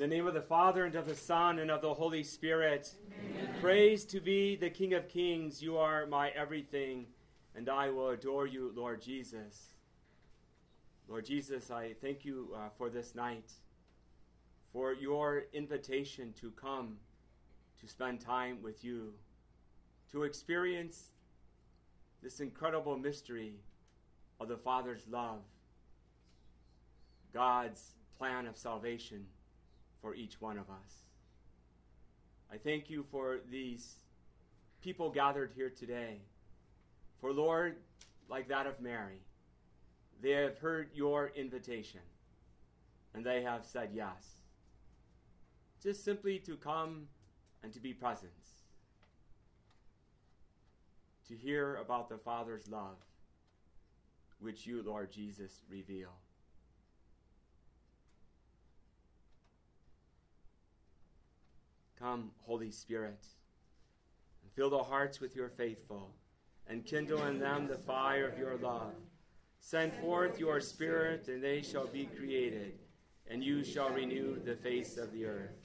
the name of the Father, and of the Son, and of the Holy Spirit. Amen. Praise to be the King of Kings. You are my everything, and I will adore you, Lord Jesus. Lord Jesus, I thank you uh, for this night, for your invitation to come to spend time with you, to experience this incredible mystery of the Father's love, God's plan of salvation for each one of us. I thank you for these people gathered here today. For Lord, like that of Mary, they have heard your invitation and they have said yes. Just simply to come and to be present, to hear about the Father's love, which you, Lord Jesus, reveal. Come, Holy Spirit, and fill the hearts with your faithful, and kindle in them the fire of your love. Send forth your Spirit, and they shall be created, and you shall renew the face of the earth.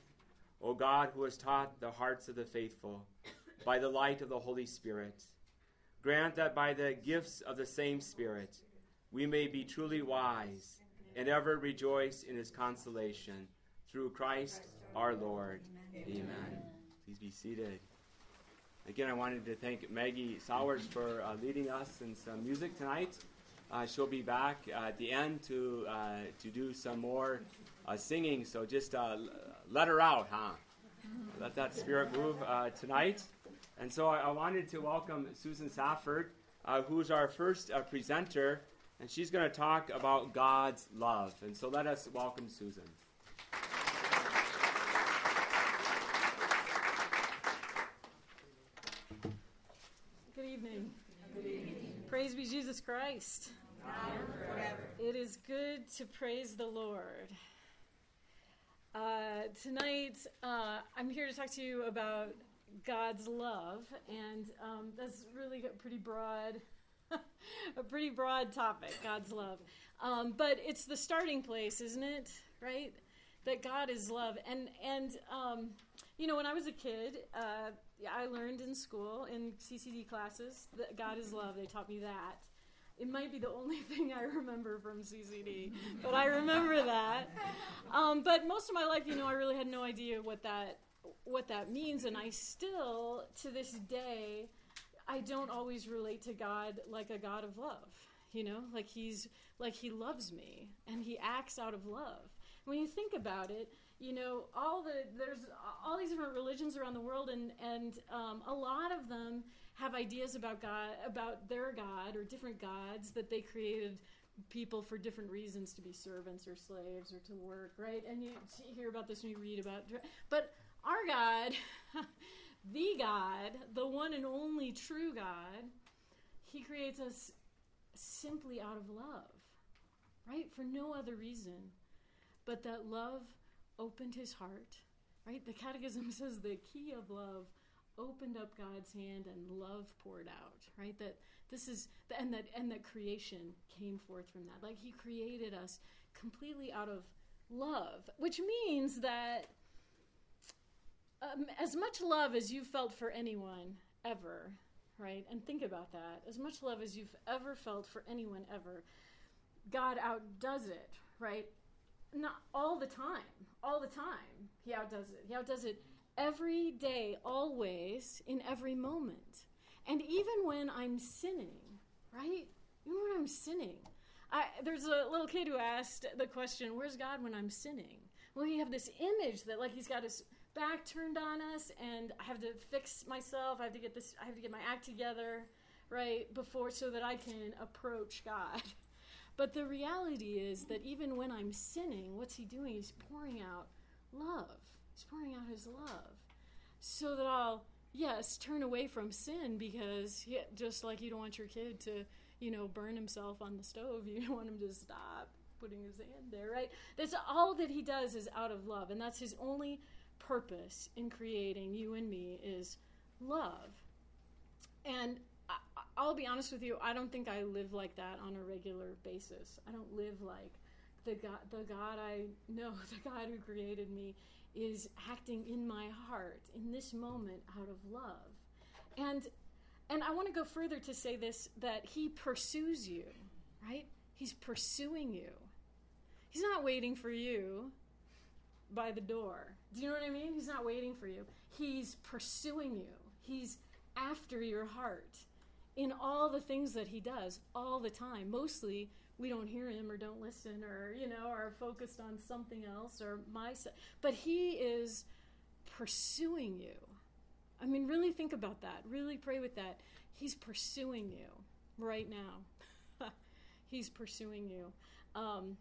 O God, who has taught the hearts of the faithful by the light of the Holy Spirit, grant that by the gifts of the same Spirit we may be truly wise and ever rejoice in his consolation. Through Christ our Lord. Amen. Amen. Please be seated. Again, I wanted to thank Maggie Sowers for uh, leading us in some music tonight. Uh, she'll be back uh, at the end to uh, to do some more uh, singing. So just uh, let her out, huh? Let that spirit move tonight. And so I, I, wanted to welcome Susan Safford, who's our first presenter, and she's going to talk about God's love. And so let us welcome Susan. Praise be Jesus Christ. It is good to praise the Lord. Uh, tonight, uh, I'm here to talk to you about God's love, and um, that's really a pretty broad, a pretty broad topic. God's love, um, but it's the starting place, isn't it? Right? That God is love, and and um, you know, when I was a kid, uh, I learned in school in CCD classes that God is love. They taught me that. It might be the only thing I remember from CCD, but I remember that. Um, but most of my life, you know, I really had no idea what that what that means, and I still, to this day, I don't always relate to God like a God of love. You know, like he's like he loves me and he acts out of love. When you think about it, you know all the there's all these different religions around the world and and um, a lot of them have ideas about god about their god or different gods that they created people for different reasons to be servants or slaves or to work right? And you hear about this when you read about but our god the god the one and only true god he creates us simply out of love right? For no other reason but that love opened his heart, right? The Catechism says the key of love opened up God's hand and love poured out, right? That this is and that and that creation came forth from that. Like he created us completely out of love, which means that um, as much love as you felt for anyone ever, right? And think about that. As much love as you've ever felt for anyone ever, God outdoes it, right? Not all the time. All the time, he outdoes it. He outdoes it every day, always, in every moment. And even when I'm sinning, right? Even when I'm sinning. I, there's a little kid who asked the question, Where's God when I'm sinning? Well, you have this image that, like, he's got his back turned on us, and I have to fix myself. I have to get this, I have to get my act together, right? Before, so that I can approach God. But the reality is that even when I'm sinning, what's he doing? He's pouring out love. He's pouring out his love. So that I'll, yes, turn away from sin because just like you don't want your kid to, you know, burn himself on the stove, you don't want him to stop putting his hand there, right? That's all that he does is out of love. And that's his only purpose in creating you and me is love. And I'll be honest with you, I don't think I live like that on a regular basis. I don't live like the God, the God I know, the God who created me, is acting in my heart in this moment out of love. And and I want to go further to say this that he pursues you, right? He's pursuing you. He's not waiting for you by the door. Do you know what I mean? He's not waiting for you. He's pursuing you. He's after your heart in all the things that he does all the time. Mostly we don't hear him or don't listen or you know are focused on something else or my but he is pursuing you. I mean really think about that. Really pray with that. He's pursuing you right now. He's pursuing you. Um,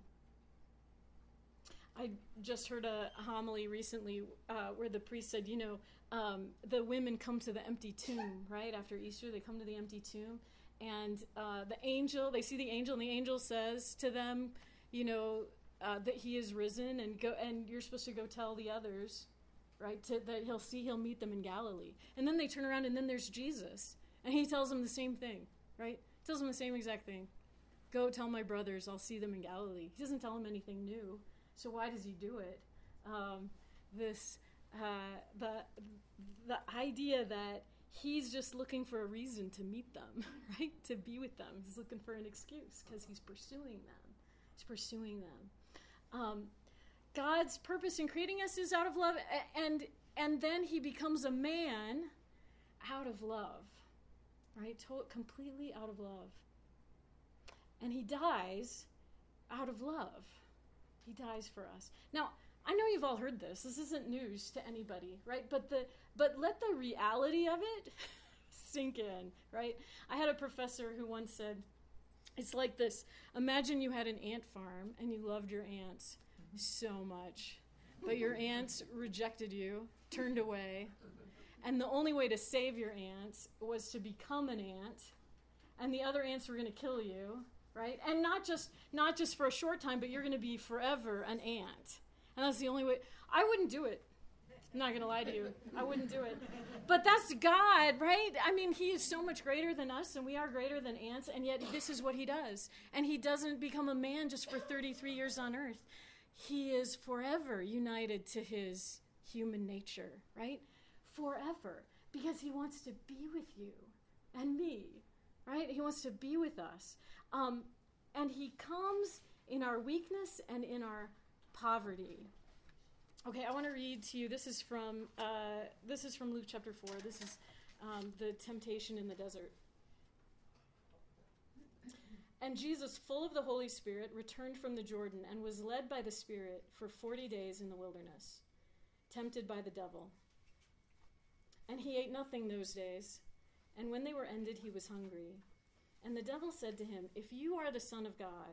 i just heard a homily recently uh, where the priest said you know um, the women come to the empty tomb right? After easter they come to the empty tomb and uh, the angel they see the angel and the angel says to them you know uh, that he is risen and go and you're supposed to go tell the others right to, that he'll see he'll meet them in galilee. And then they turn around and then there's jesus and he tells them the same thing right? Tells them the same exact thing. Go tell my brothers i'll see them in galilee. He doesn't tell them anything new so why does he do it? Um, this uh, the the idea that he's just looking for a reason to meet them, right? To be with them. He's looking for an excuse because he's pursuing them. He's pursuing them. Um, God's purpose in creating us is out of love, and and then he becomes a man out of love, right? To- completely out of love. And he dies out of love. He dies for us. Now, I know you've all heard this. This isn't news to anybody, right? But the but let the reality of it sink in, right? I had a professor who once said, it's like this. Imagine you had an ant farm and you loved your ants so much, but your ants rejected you, turned away, and the only way to save your ants was to become an ant, and the other ants were going to kill you, right? And not just not just for a short time, but you're going to be forever an ant. And that's the only way. I wouldn't do it. I'm not going to lie to you. I wouldn't do it. But that's God, right? I mean, He is so much greater than us, and we are greater than ants, and yet this is what He does. And He doesn't become a man just for 33 years on earth. He is forever united to His human nature, right? Forever. Because He wants to be with you and me, right? He wants to be with us. Um, and He comes in our weakness and in our poverty. Okay, I want to read to you. This is from uh, this is from Luke chapter four. This is um, the temptation in the desert. And Jesus, full of the Holy Spirit, returned from the Jordan and was led by the Spirit for forty days in the wilderness, tempted by the devil. And he ate nothing those days, and when they were ended, he was hungry. And the devil said to him, If you are the Son of God,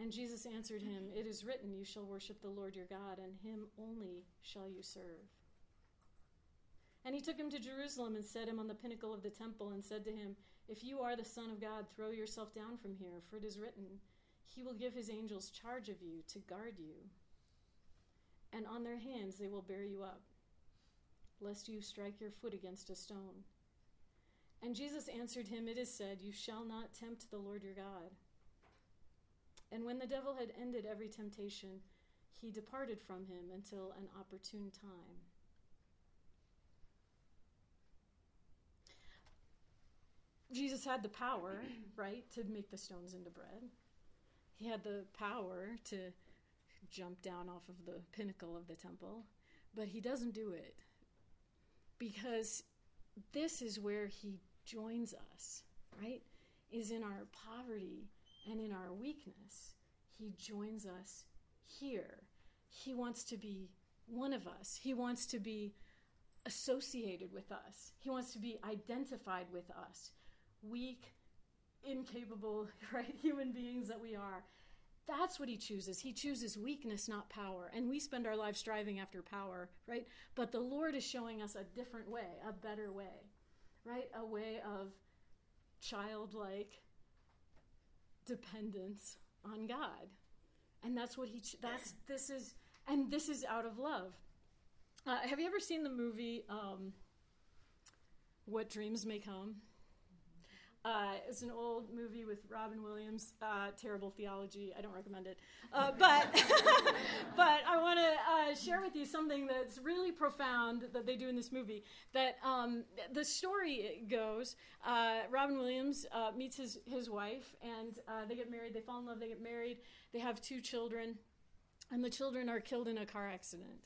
And Jesus answered him, It is written, You shall worship the Lord your God, and him only shall you serve. And he took him to Jerusalem and set him on the pinnacle of the temple and said to him, If you are the Son of God, throw yourself down from here, for it is written, He will give His angels charge of you to guard you. And on their hands they will bear you up, lest you strike your foot against a stone. And Jesus answered him, It is said, You shall not tempt the Lord your God. And when the devil had ended every temptation, he departed from him until an opportune time. Jesus had the power, right, to make the stones into bread. He had the power to jump down off of the pinnacle of the temple, but he doesn't do it because this is where he joins us, right? Is in our poverty and in our weakness. He joins us here. He wants to be one of us. He wants to be associated with us. He wants to be identified with us weak, incapable, right, human beings that we are. That's what he chooses. He chooses weakness, not power. And we spend our lives striving after power, right? But the Lord is showing us a different way, a better way, right? A way of childlike dependence on God. And that's what he, that's, this is, and this is out of love. Uh, have you ever seen the movie um, What Dreams May Come? Uh, it's an old movie with Robin Williams. Uh, terrible theology. I don't recommend it. Uh, but but I want to uh, share with you something that's really profound that they do in this movie. That um, the story goes: uh, Robin Williams uh, meets his his wife, and they get married. They fall in love. They get married. They have two children, and the children are killed in a car accident.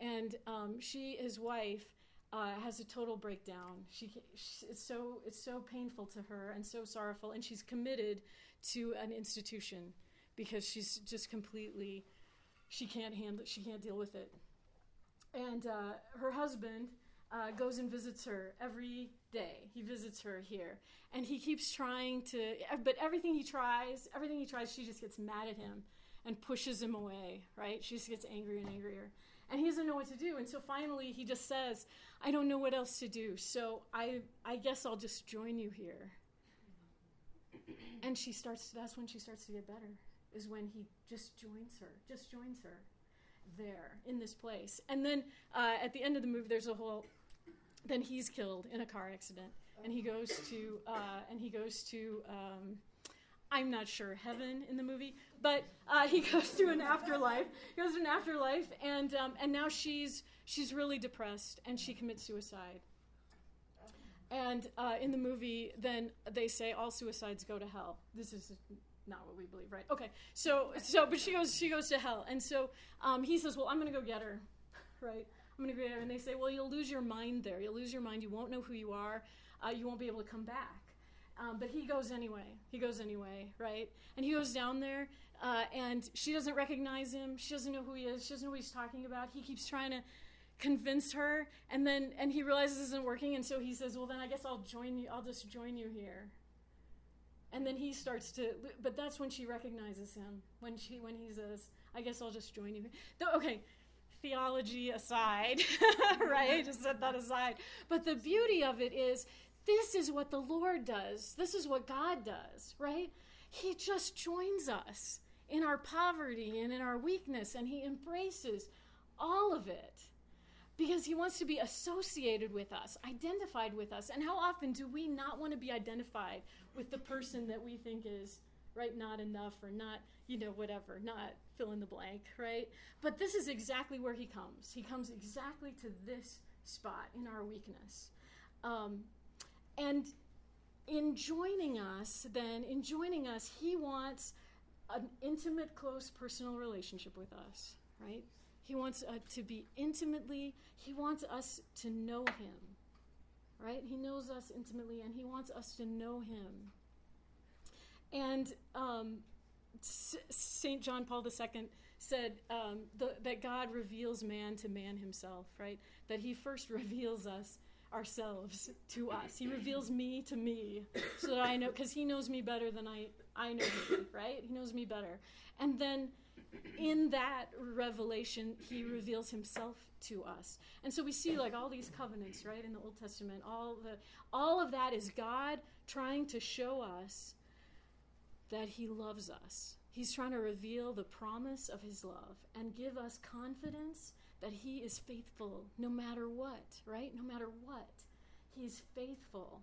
And um, she, his wife, uh, has a total breakdown. She, she, it's so it's so painful to her and so sorrowful, and she's committed to an institution because she's just completely she can't handle she can't deal with it. And uh, her husband uh, goes and visits her every day. He visits her here, and he keeps trying to, but everything he tries, everything he tries, she just gets mad at him and pushes him away. Right? She just gets angrier and angrier and he doesn't know what to do. And so finally, he just says, I don't know what else to do. So I, I guess I'll just join you here. And she starts, that's when she starts to get better, is when he just joins her, just joins her there in this place. And then uh, at the end of the movie, there's a whole, then he's killed in a car accident. And he goes to, uh, and he goes to, um, I'm not sure, heaven in the movie, but uh, he goes to an afterlife. He goes to an afterlife, and um, and now she's she's really depressed, and she commits suicide. And uh, in the movie, then they say all suicides go to hell. This is not what we believe, right? Okay, so so but she goes she goes to hell, and so um, he says, well, I'm going to go get her, right? I'm going to go get her, and they say, well, you'll lose your mind there. You'll lose your mind. You won't know who you are. Uh, you won't be able to come back. Um, but he goes anyway. He goes anyway, right? And he goes down there, uh, and she doesn't recognize him. She doesn't know who he is. She doesn't know what he's talking about. He keeps trying to convince her, and then and he realizes this isn't working, and so he says, "Well, then I guess I'll join you. I'll just join you here." And then he starts to, but that's when she recognizes him. When she when he says, "I guess I'll just join you." Okay, theology aside, right? Just set that aside. But the beauty of it is this is what the Lord does. This is what God does, right? He just joins us in our poverty and in our weakness, and He embraces all of it because He wants to be associated with us, identified with us. And how often do we not want to be identified with the person that we think is, right, not enough or not, you know, whatever, not fill in the blank, right? But this is exactly where He comes. He comes exactly to this spot in our weakness. Um, and in joining us, then, in joining us, he wants an intimate, close, personal relationship with us, right? He wants uh, to be intimately, he wants us to know him, right? He knows us intimately and he wants us to know him. And um, St. John Paul II said um, the, that God reveals man to man himself, right? That he first reveals us ourselves to us. He reveals me to me so that I know, because he knows me better than I, I know him, right? He knows me better. And then in that revelation, he reveals himself to us. And so we see like all these covenants, right, in the Old Testament. All the all of that is God trying to show us that he loves us. He's trying to reveal the promise of his love and give us confidence that He is faithful no matter what, right? No matter what. He's faithful.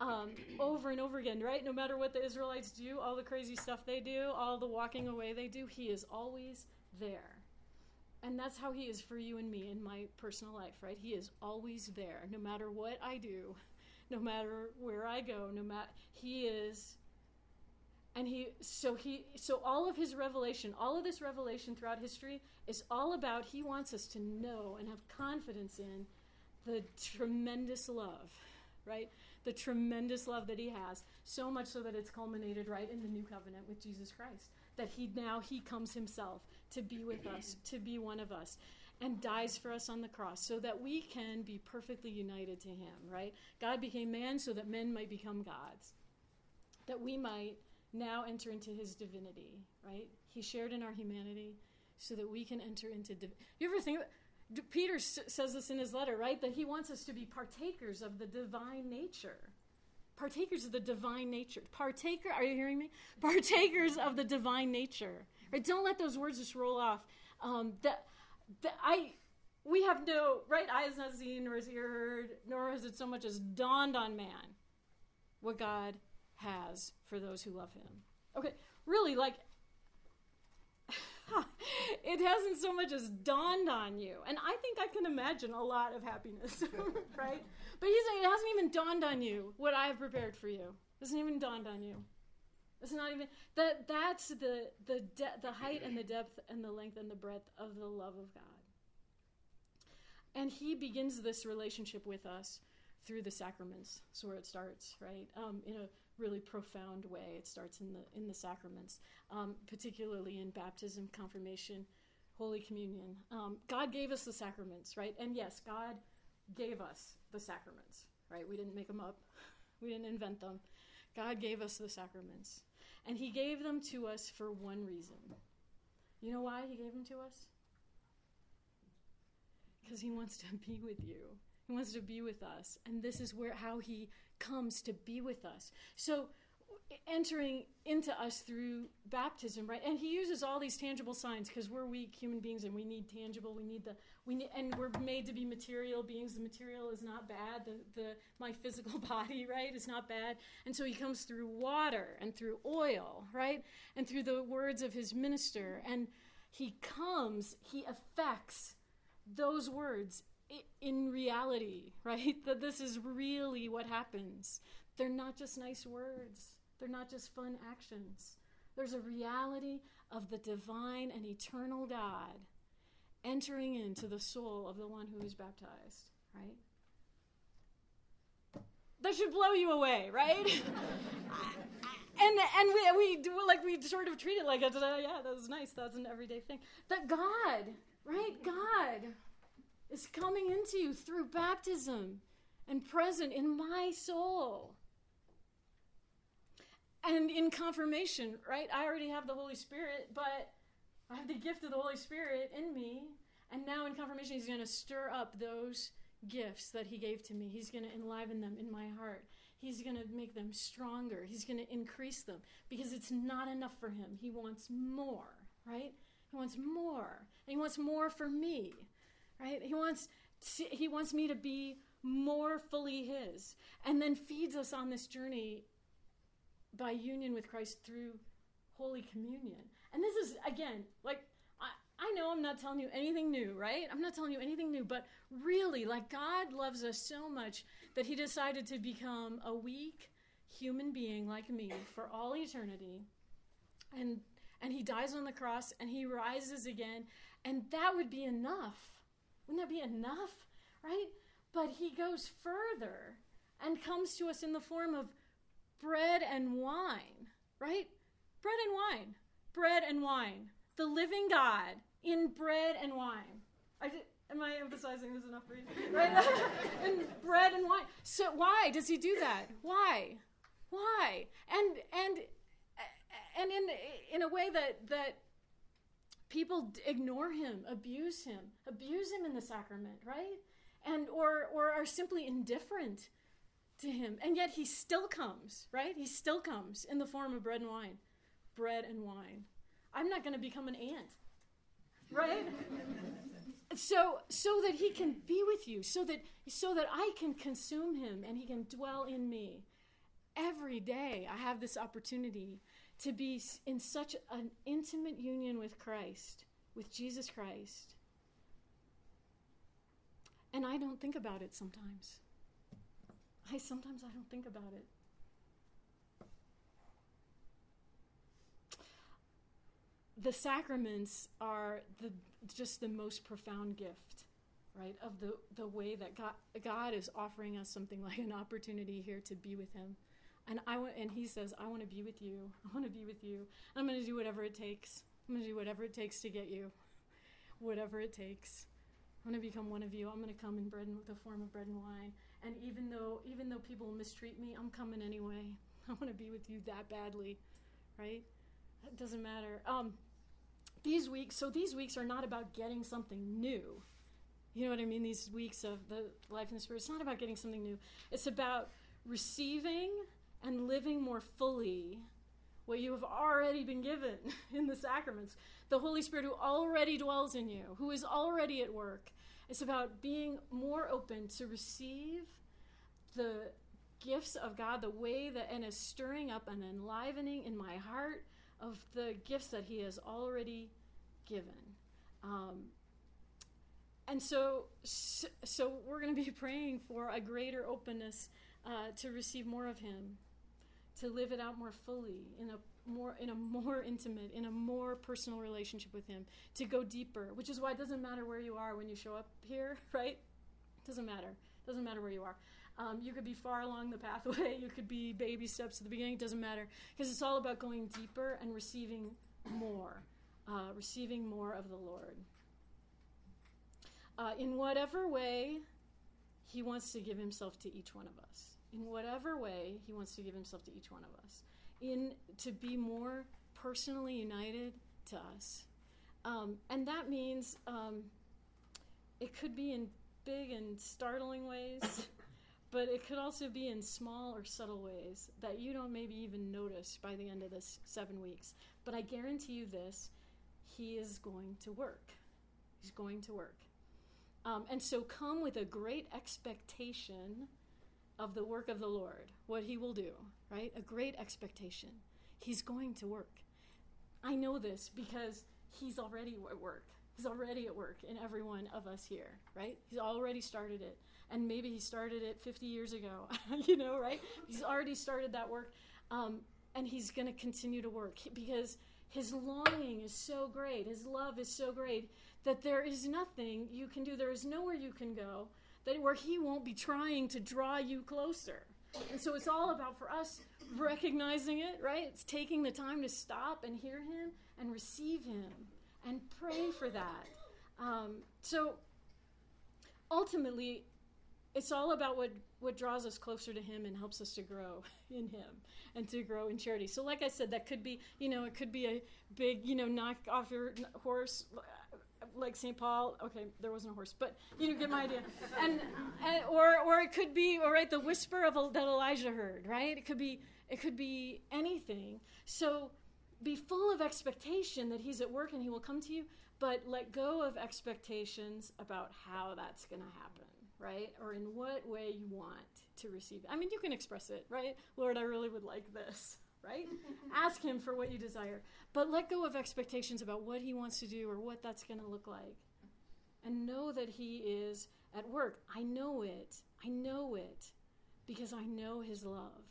Um, over and over again, right? No matter what the Israelites do, all the crazy stuff they do, all the walking away they do, He is always there. And that's how He is for you and me in my personal life, right? He is always there, no matter what I do, no matter where I go, no matter He is and he so he so all of his revelation all of this revelation throughout history is all about he wants us to know and have confidence in the tremendous love right? The tremendous love that he has so much so that it's culminated right in the new covenant with jesus christ that he now he comes himself to be with us to be one of us and dies for us on the cross so that we can be perfectly united to him right? God became man so that men might become gods that we might now enter into his divinity, right? He shared in our humanity so that we can enter into div- You ever think Peter s- says this in his letter, right? That he wants us to be partakers of the divine nature. Partakers of the divine nature. Partaker, are you hearing me? Partakers of the divine nature. Right? Don't let those words just roll off. Um, that, that I, we have no right eye has not seen, nor has ear heard, nor has it so much as dawned on man what God has for those who love Him. Okay, really, like it hasn't so much as dawned on you. And I think I can imagine a lot of happiness, right? But he's saying it hasn't even dawned on you what I have prepared for you. It hasn't even dawned on you. It's not even that that's the the de- the height and the depth and the length and the breadth of the love of God. And he begins this relationship with us through the sacraments. That's where it starts, right? Um, in a really profound way. It starts in the in the sacraments, um, particularly in baptism, confirmation, Holy Communion. Um, God gave us the sacraments, right? And yes, God gave us the sacraments, right? We didn't make them up, we didn't invent them. God gave us the sacraments, and He gave them to us for one reason. You know why He gave them to us? Because He wants to be with you. He wants to be with us, and this is where how He comes to be with us. So entering into us through baptism, right? And he uses all these tangible signs because we're weak human beings and we need tangible. We need the we need, and we're made to be material beings. The material is not bad. The the my physical body, right, is not bad. And so he comes through water and through oil, right, and through the words of his minister. And he comes. He affects those words in reality, right? That this is really what happens. They're not just nice words, they're not just fun actions. There's a reality of the divine and eternal God entering into the soul of the one who is baptized, right? That should blow you away, right? and and we we like we sort of treat it like a, yeah, that was nice. That's an everyday thing. That God, right? God is coming into you through baptism and present in my soul. And in confirmation, right? I already have the Holy Spirit, but I have the gift of the Holy Spirit in me. And now in confirmation, He's going to stir up those gifts that He gave to me. He's going to enliven them in my heart. He's going to make them stronger. He's going to increase them because it's not enough for Him. He wants more, right? He wants more. And He wants more for me right? He wants to, he wants me to be more fully his and then feeds us on this journey by union with Christ through holy communion. And this is again, like I, I know I'm not telling you anything new, right? I'm not telling you anything new, but really like God loves us so much that he decided to become a weak human being like me for all eternity. And and he dies on the cross and he rises again and that would be enough wouldn't that be enough? Right? But he goes further and comes to us in the form of bread and wine, right? Bread and wine. Bread and wine. The living God in bread and wine. I did, am I emphasizing this enough for you? Right? in bread and wine. So why does he do that? Why? Why? And and and in in a way that that people ignore him, abuse him, abuse him in the sacrament, right? And or or are simply indifferent to him. And yet he still comes, right? He still comes in the form of bread and wine. Bread and wine. I'm not going to become an ant. Right? so so that he can be with you, so that so that I can consume him and he can dwell in me. Every day I have this opportunity to be in such an intimate union with Christ, with Jesus Christ. And I don't think about it sometimes. I sometimes I don't think about it. The sacraments are the just the most profound gift, right? Of the the way that God God is offering us something like an opportunity here to be with him and I want, and he says, I want to be with you. I want to be with you. I'm going to do whatever it takes. I'm going to do whatever it takes to get you. Whatever it takes. I'm going to become one of you. I'm going to come in bread and the form of bread and wine. And even though even though people mistreat me, I'm coming anyway. I want to be with you that badly, right? It doesn't matter. Um, these weeks, so these weeks are not about getting something new. You know what I mean? These weeks of the life in the Spirit, it's not about getting something new. It's about receiving and living more fully what you have already been given in the sacraments. The Holy Spirit who already dwells in you, who is already at work. It's about being more open to receive the gifts of God, the way that, and is stirring up and enlivening in my heart of the gifts that He has already given. Um, and so, so, we're going to be praying for a greater openness uh, to receive more of Him, to live it out more fully in a more in a more intimate, in a more personal relationship with Him, to go deeper. Which is why it doesn't matter where you are when you show up here, right? It doesn't matter. Doesn't matter where you are. Um, you could be far along the pathway. You could be baby steps at the beginning. It doesn't matter because it's all about going deeper and receiving more, uh, receiving more of the Lord. Uh, in whatever way He wants to give Himself to each one of us. In whatever way He wants to give Himself to each one of us. In to be more personally united to us, um, and that means um, it could be in big and startling ways. but it could also be in small or subtle ways that you don't maybe even notice by the end of this seven weeks. But I guarantee you this He is going to work. He's going to work. Um, and so come with a great expectation of the work of the Lord, what He will do, right? A great expectation. He's going to work. I know this because He's already at work. He's already at work in every one of us here, right? He's already started it and maybe he started it 50 years ago, you know, right? He's already started that work, um, and he's going to continue to work because his longing is so great, his love is so great that there is nothing you can do, there is nowhere you can go that where he won't be trying to draw you closer. And so it's all about for us recognizing it, right? It's taking the time to stop and hear him and receive him and pray for that. Um, so ultimately, it's all about what what draws us closer to him and helps us to grow in him and to grow in charity so like i said that could be you know it could be a big you know knock off your horse like st paul okay there wasn't a horse but you know get my idea and, and or or it could be all right the whisper of that elijah heard right it could be it could be anything so be full of expectation that he's at work and he will come to you but let go of expectations about how that's going to happen right? Or in what way you want to receive it. I mean, you can express it, right? Lord, I really would like this, right? Ask Him for what you desire. But let go of expectations about what He wants to do or what that's going to look like. And know that He is at work. I know it. I know it because I know His love,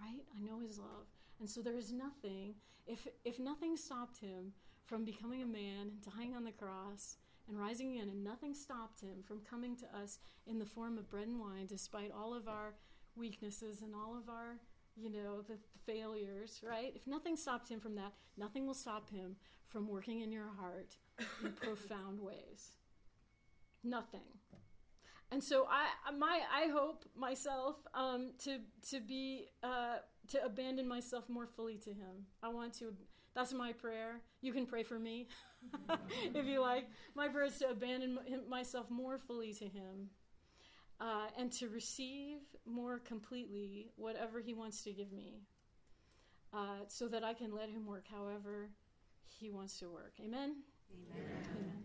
right? I know His love. And so there is nothing, if, if nothing stopped Him from becoming a man, dying on the cross, and rising again, and nothing stopped him from coming to us in the form of bread and wine, despite all of our weaknesses and all of our, you know, the, failures, right? If nothing stopped him from that, nothing will stop him from working in your heart in profound ways. Nothing. And so I, my, I hope myself um, to to be uh, to abandon myself more fully to Him. I want to. That's my prayer. You can pray for me. if you like. My prayer is to abandon myself more fully to Him uh, and to receive more completely whatever He wants to give me uh, so that I can let Him work however He wants to work. Amen? Amen. Amen.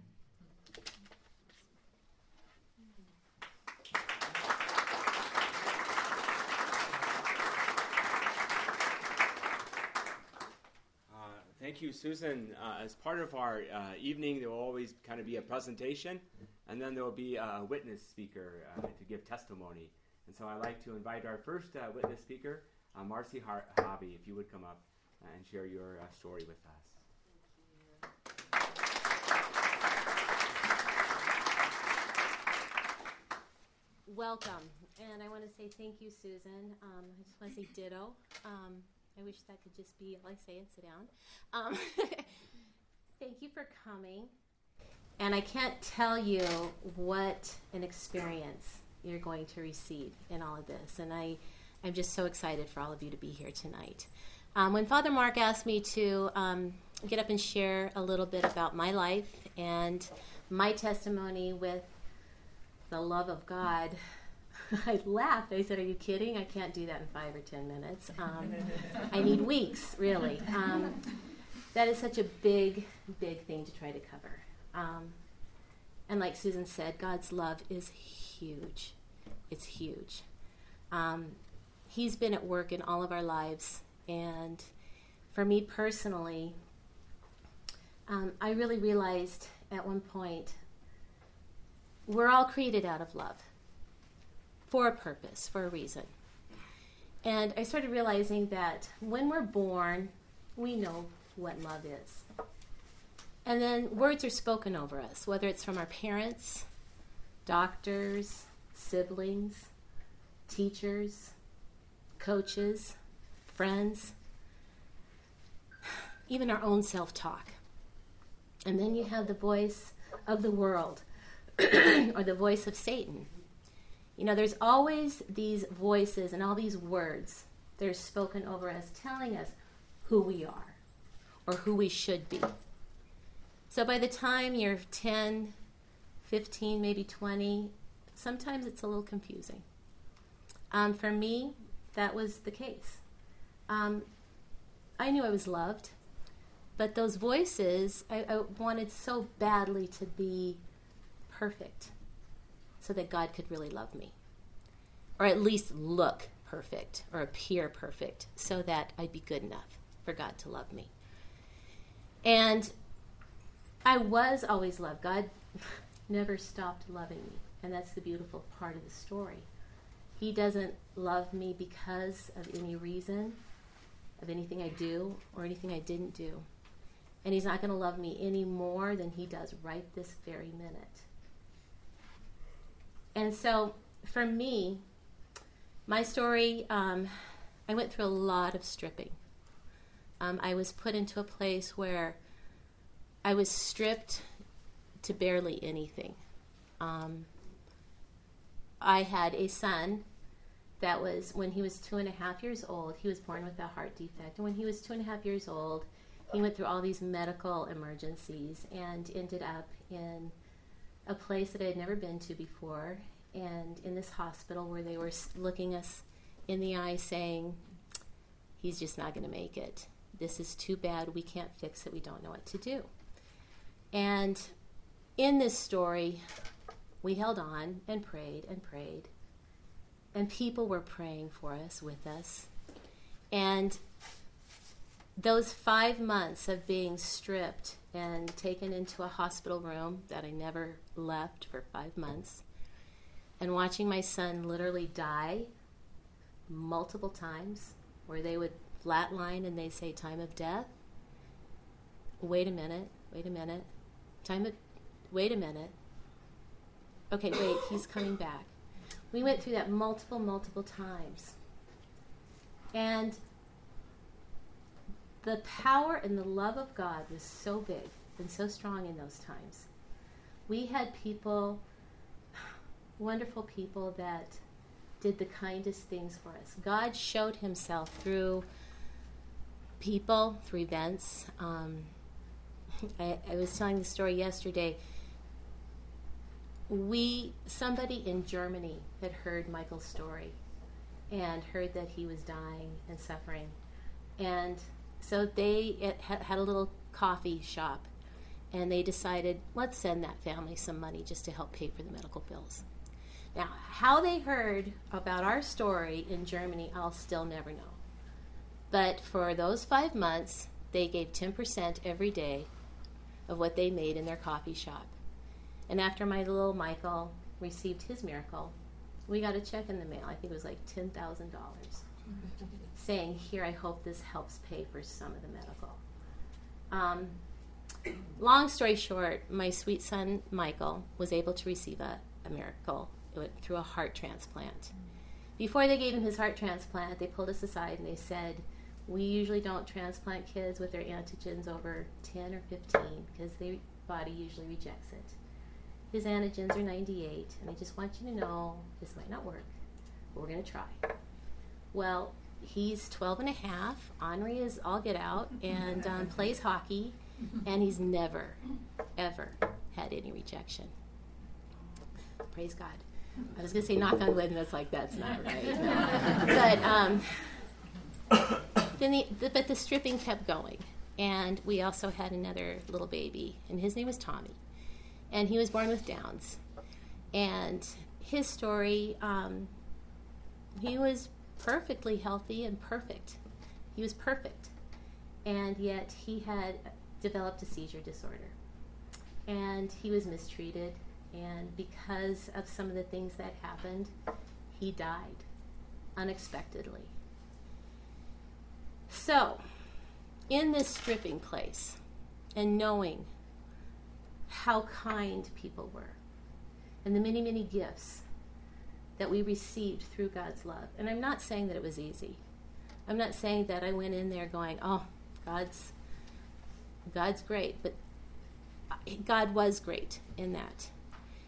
Thank you, Susan. Uh, as part of our uh, evening, there will always kind of be a presentation, and then there will be a witness speaker uh, to give testimony. And so I'd like to invite our first uh, witness speaker, uh, Marcy Har- Hobby, if you would come up and share your uh, story with us. Welcome, and I want to say thank you, Susan. Um, I just want to say ditto. Um, I wish that could just be all I say and sit down. Um, thank you for coming. And I can't tell you what an experience you're going to receive in all of this. And I, I'm just so excited for all of you to be here tonight. Um, when Father Mark asked me to um, get up and share a little bit about my life and my testimony with the love of God, I laughed. I said, Are you kidding? I can't do that in five or ten minutes. Um, I need weeks, really. Um, that is such a big, big thing to try to cover. Um, and like Susan said, God's love is huge. It's huge. Um, he's been at work in all of our lives. And for me personally, um, I really realized at one point we're all created out of love for a purpose, for a reason. And I started realizing that when we're born, we know what love is. And then words are spoken over us, whether it's from our parents, doctors, siblings, teachers, coaches, friends, even our own self talk. And then you have the voice of the world or the voice of Satan. You know, there's always these voices and all these words that are spoken over us telling us who we are or who we should be. So by the time you're 10, 15, maybe 20, sometimes it's a little confusing. Um, for me, that was the case. Um, I knew I was loved, but those voices, I, I wanted so badly to be perfect so that God could really love me. Or at least look perfect or appear perfect so that I'd be good enough for God to love me. And I was always loved. God never stopped loving me. And that's the beautiful part of the story. He doesn't love me because of any reason, of anything I do or anything I didn't do. And He's not going to love me any more than He does right this very minute. And so for me, my story, um, I went through a lot of stripping. Um, I was put into a place where I was stripped to barely anything. Um, I had a son that was when he was two and a half years old. He was born with a heart defect, and when he was two and a half years old, he went through all these medical emergencies and ended up in a place that I had never been to before, and in this hospital where they were looking us in the eye, saying, "He's just not going to make it. This is too bad. We can't fix it. We don't know what to do." And in this story, we held on and prayed and prayed. And people were praying for us, with us. And those five months of being stripped and taken into a hospital room that I never left for five months, and watching my son literally die multiple times, where they would flatline and they say, Time of death. Wait a minute, wait a minute. Time of, wait a minute. Okay, wait, he's coming back. We went through that multiple, multiple times. And the power and the love of God was so big and so strong in those times. We had people, wonderful people, that did the kindest things for us. God showed himself through people, through events. Um, I, I was telling the story yesterday. We, somebody in Germany had heard Michael's story and heard that he was dying and suffering. And so they had a little coffee shop and they decided, let's send that family some money just to help pay for the medical bills. Now, how they heard about our story in Germany, I'll still never know. But for those five months, they gave 10% every day of what they made in their coffee shop. And after my little Michael received his miracle, we got a check in the mail. I think it was like $10,000 saying, Here, I hope this helps pay for some of the medical. Um, long story short, my sweet son Michael was able to receive a, a miracle through a heart transplant. Before they gave him his heart transplant, they pulled us aside and they said, we usually don't transplant kids with their antigens over 10 or 15 because their body usually rejects it. His antigens are 98, and I just want you to know this might not work, but we're going to try. Well, he's 12 and a half. Henri is all get out and um, plays hockey, and he's never, ever had any rejection. Praise God. I was going to say knock on wood, and that's like, that's not right. but um, then the, the, but the stripping kept going. And we also had another little baby, and his name was Tommy. And he was born with Downs. And his story, um, he was perfectly healthy and perfect. He was perfect. And yet he had developed a seizure disorder. And he was mistreated. And because of some of the things that happened, he died unexpectedly. So, in this stripping place, and knowing how kind people were, and the many, many gifts that we received through God's love. And I'm not saying that it was easy. I'm not saying that I went in there going, "Oh, God's God's great," but God was great in that.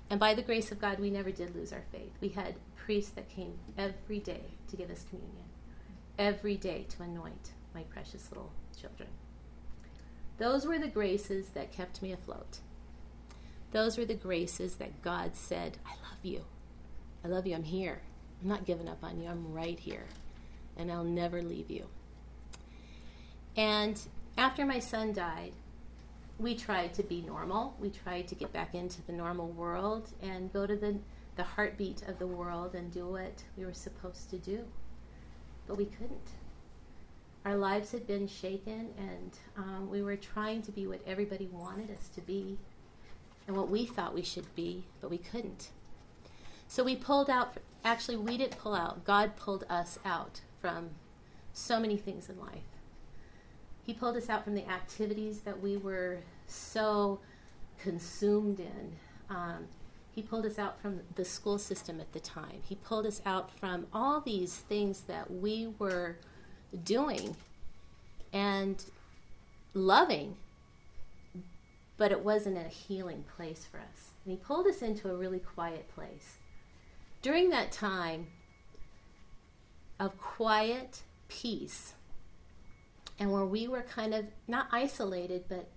And by the grace of God, we never did lose our faith. We had priests that came every day to give us communion, every day to anoint my precious little children. Those were the graces that kept me afloat. Those were the graces that God said, I love you. I love you. I'm here. I'm not giving up on you. I'm right here. And I'll never leave you. And after my son died, we tried to be normal. We tried to get back into the normal world and go to the, the heartbeat of the world and do what we were supposed to do. But we couldn't. Our lives had been shaken, and um, we were trying to be what everybody wanted us to be and what we thought we should be, but we couldn't. So we pulled out, actually, we didn't pull out, God pulled us out from so many things in life. He pulled us out from the activities that we were so consumed in. Um, he pulled us out from the school system at the time. He pulled us out from all these things that we were doing and loving, but it wasn't a healing place for us. And he pulled us into a really quiet place. During that time of quiet peace, and where we were kind of not isolated, but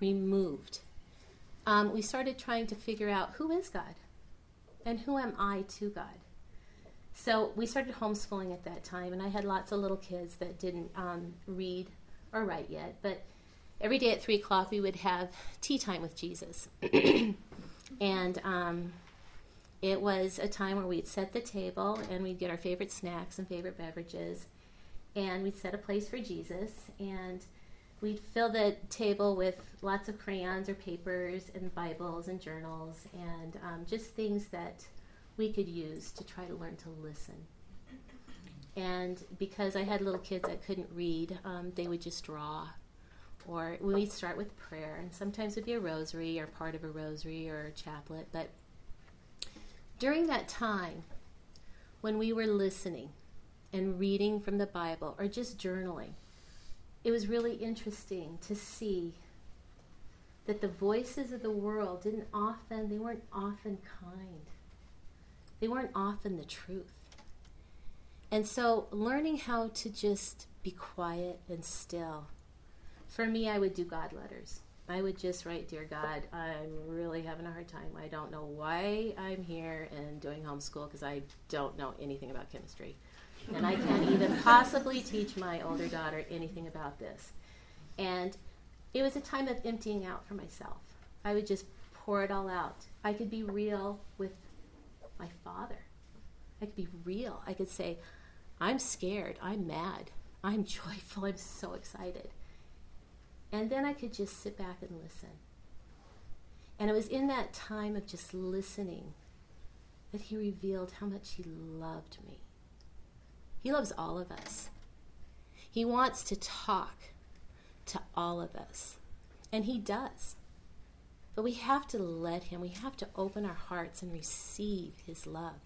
removed, um, we started trying to figure out who is God and who am I to God. So we started homeschooling at that time, and I had lots of little kids that didn't um, read or write yet. But every day at three o'clock, we would have tea time with Jesus, and um, it was a time where we'd set the table and we'd get our favorite snacks and favorite beverages, and we'd set a place for Jesus, and we'd fill the table with lots of crayons or papers and Bibles and journals and um, just things that we could use to try to learn to listen. And because I had little kids that couldn't read, um, they would just draw. Or we'd start with prayer, and sometimes it'd be a rosary or part of a rosary or a chaplet. But during that time, when we were listening and reading from the Bible or just journaling, it was really interesting to see that the voices of the world didn't often, they weren't often kind they weren't often the truth. And so learning how to just be quiet and still. For me, I would do God letters. I would just write, Dear God, I'm really having a hard time. I don't know why I'm here and doing homeschool because I don't know anything about chemistry. And I can't even possibly teach my older daughter anything about this. And it was a time of emptying out for myself. I would just pour it all out. I could be real with my Father. I could be real. I could say, I'm scared. I'm mad. I'm joyful. I'm so excited. And then I could just sit back and listen. And it was in that time of just listening that he revealed how much he loved me. He loves all of us. He wants to talk to all of us. And he does. But we have to let Him, we have to open our hearts and receive His love.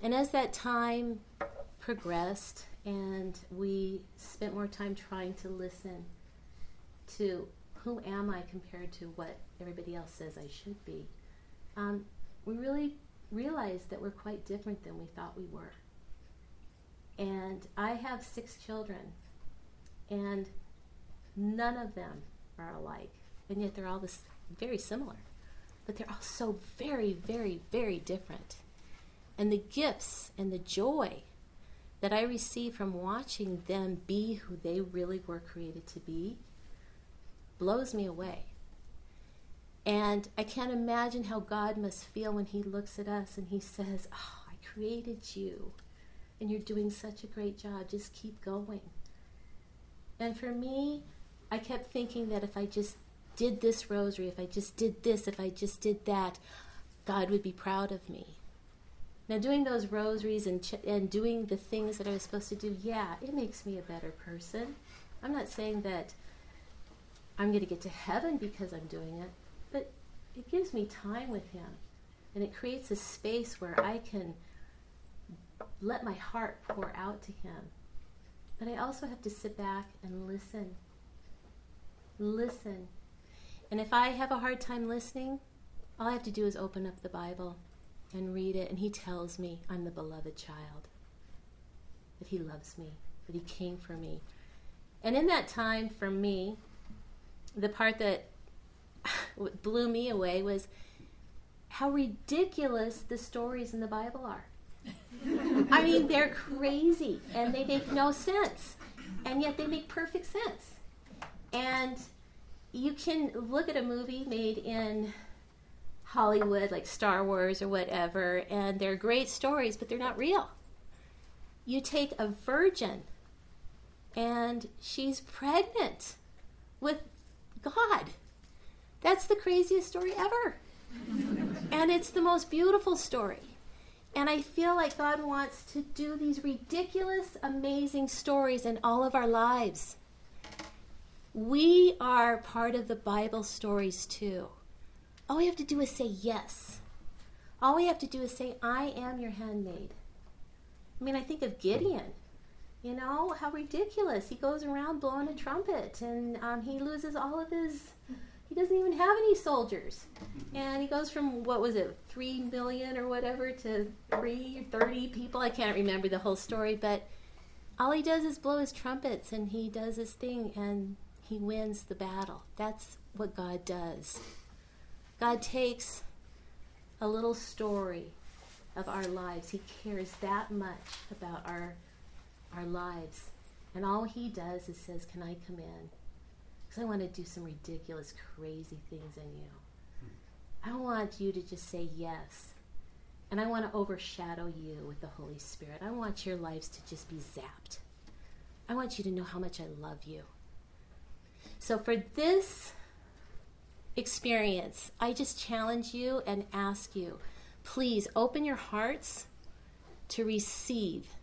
And as that time progressed and we spent more time trying to listen to who am I compared to what everybody else says I should be, um, we really realized that we're quite different than we thought we were. And I have six children, and none of them are alike, and yet they're all this very similar. But they're all so very, very, very different. And the gifts and the joy that I receive from watching them be who they really were created to be blows me away. And I can't imagine how God must feel when He looks at us and He says, Oh, I created you, and you're doing such a great job. Just keep going. And for me, I kept thinking that if I just did this rosary, if I just did this, if I just did that, God would be proud of me. Now, doing those rosaries and, ch- and doing the things that I was supposed to do, yeah, it makes me a better person. I'm not saying that I'm going to get to heaven because I'm doing it, but it gives me time with Him. And it creates a space where I can let my heart pour out to Him. But I also have to sit back and listen. Listen. And if I have a hard time listening, all I have to do is open up the Bible and read it, and He tells me I'm the beloved child, that He loves me, that He came for me. And in that time, for me, the part that blew me away was how ridiculous the stories in the Bible are. I mean, they're crazy and they make no sense, and yet they make perfect sense. And you can look at a movie made in Hollywood, like Star Wars or whatever, and they're great stories, but they're not real. You take a virgin, and she's pregnant with God. That's the craziest story ever. and it's the most beautiful story. And I feel like God wants to do these ridiculous, amazing stories in all of our lives. We are part of the Bible stories too. All we have to do is say yes. All we have to do is say, I am your handmaid. I mean, I think of Gideon. You know, how ridiculous. He goes around blowing a trumpet and um, he loses all of his. He doesn't even have any soldiers. And he goes from, what was it, 3 million or whatever to 3, 30 people. I can't remember the whole story, but all he does is blow his trumpets and he does his thing and he wins the battle. That's what God does. God takes a little story of our lives. He cares that much about our our lives. And all he does is says, "Can I come in?" Cuz I want to do some ridiculous crazy things in you. Hmm. I want you to just say yes. And I want to overshadow you with the Holy Spirit. I want your lives to just be zapped. I want you to know how much I love you. So for this experience, I just challenge you and ask you please open your hearts to receive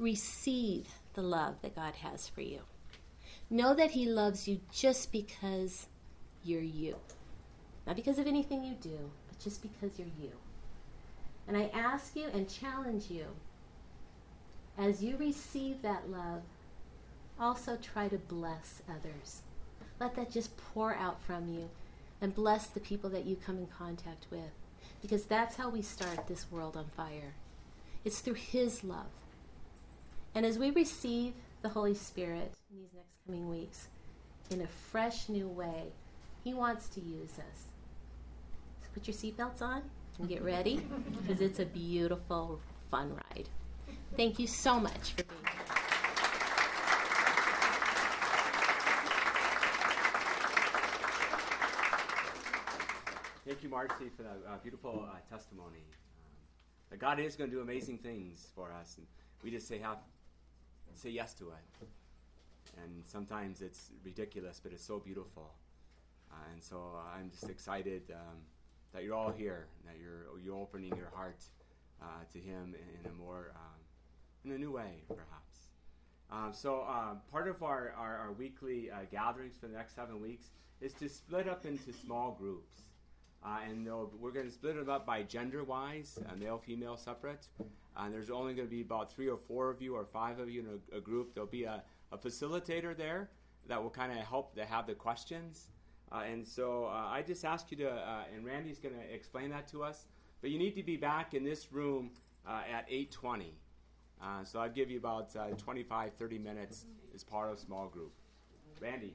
receive the love that God has for you. Know that he loves you just because you're you. Not because of anything you do, but just because you're you. And I ask you and challenge you as you receive that love, also try to bless others. Let that just pour out from you and bless the people that you come in contact with. Because that's how we start this world on fire. It's through His love. And as we receive the Holy Spirit in these next coming weeks in a fresh new way, He wants to use us. So put your seatbelts on and get ready because it's a beautiful, fun ride. Thank you so much for being here. Thank you, Marcy, for that uh, beautiful uh, testimony. Um, that God is going to do amazing things for us, and we just say have, say yes to it. And sometimes it's ridiculous, but it's so beautiful. Uh, and so I'm just excited um, that you're all here, that you're you're opening your heart uh, to Him in, a more um, in a new way, perhaps. Um, so uh, part of our, our, our weekly uh, gatherings for the next seven weeks is to split up into small groups. Uh, and we're going to split them up by gender wise, uh, male, female, separate. And there's only going to be about three or four of you or five of you in a, a group. There'll be a, a facilitator there that will kind of help to have the questions. Uh, and so uh, I just ask you to, uh, and Randy's going to explain that to us. But you need to be back in this room uh, at 8:20. Uh, so I'll give you about uh, 25, 30 minutes as part of small group. Randy.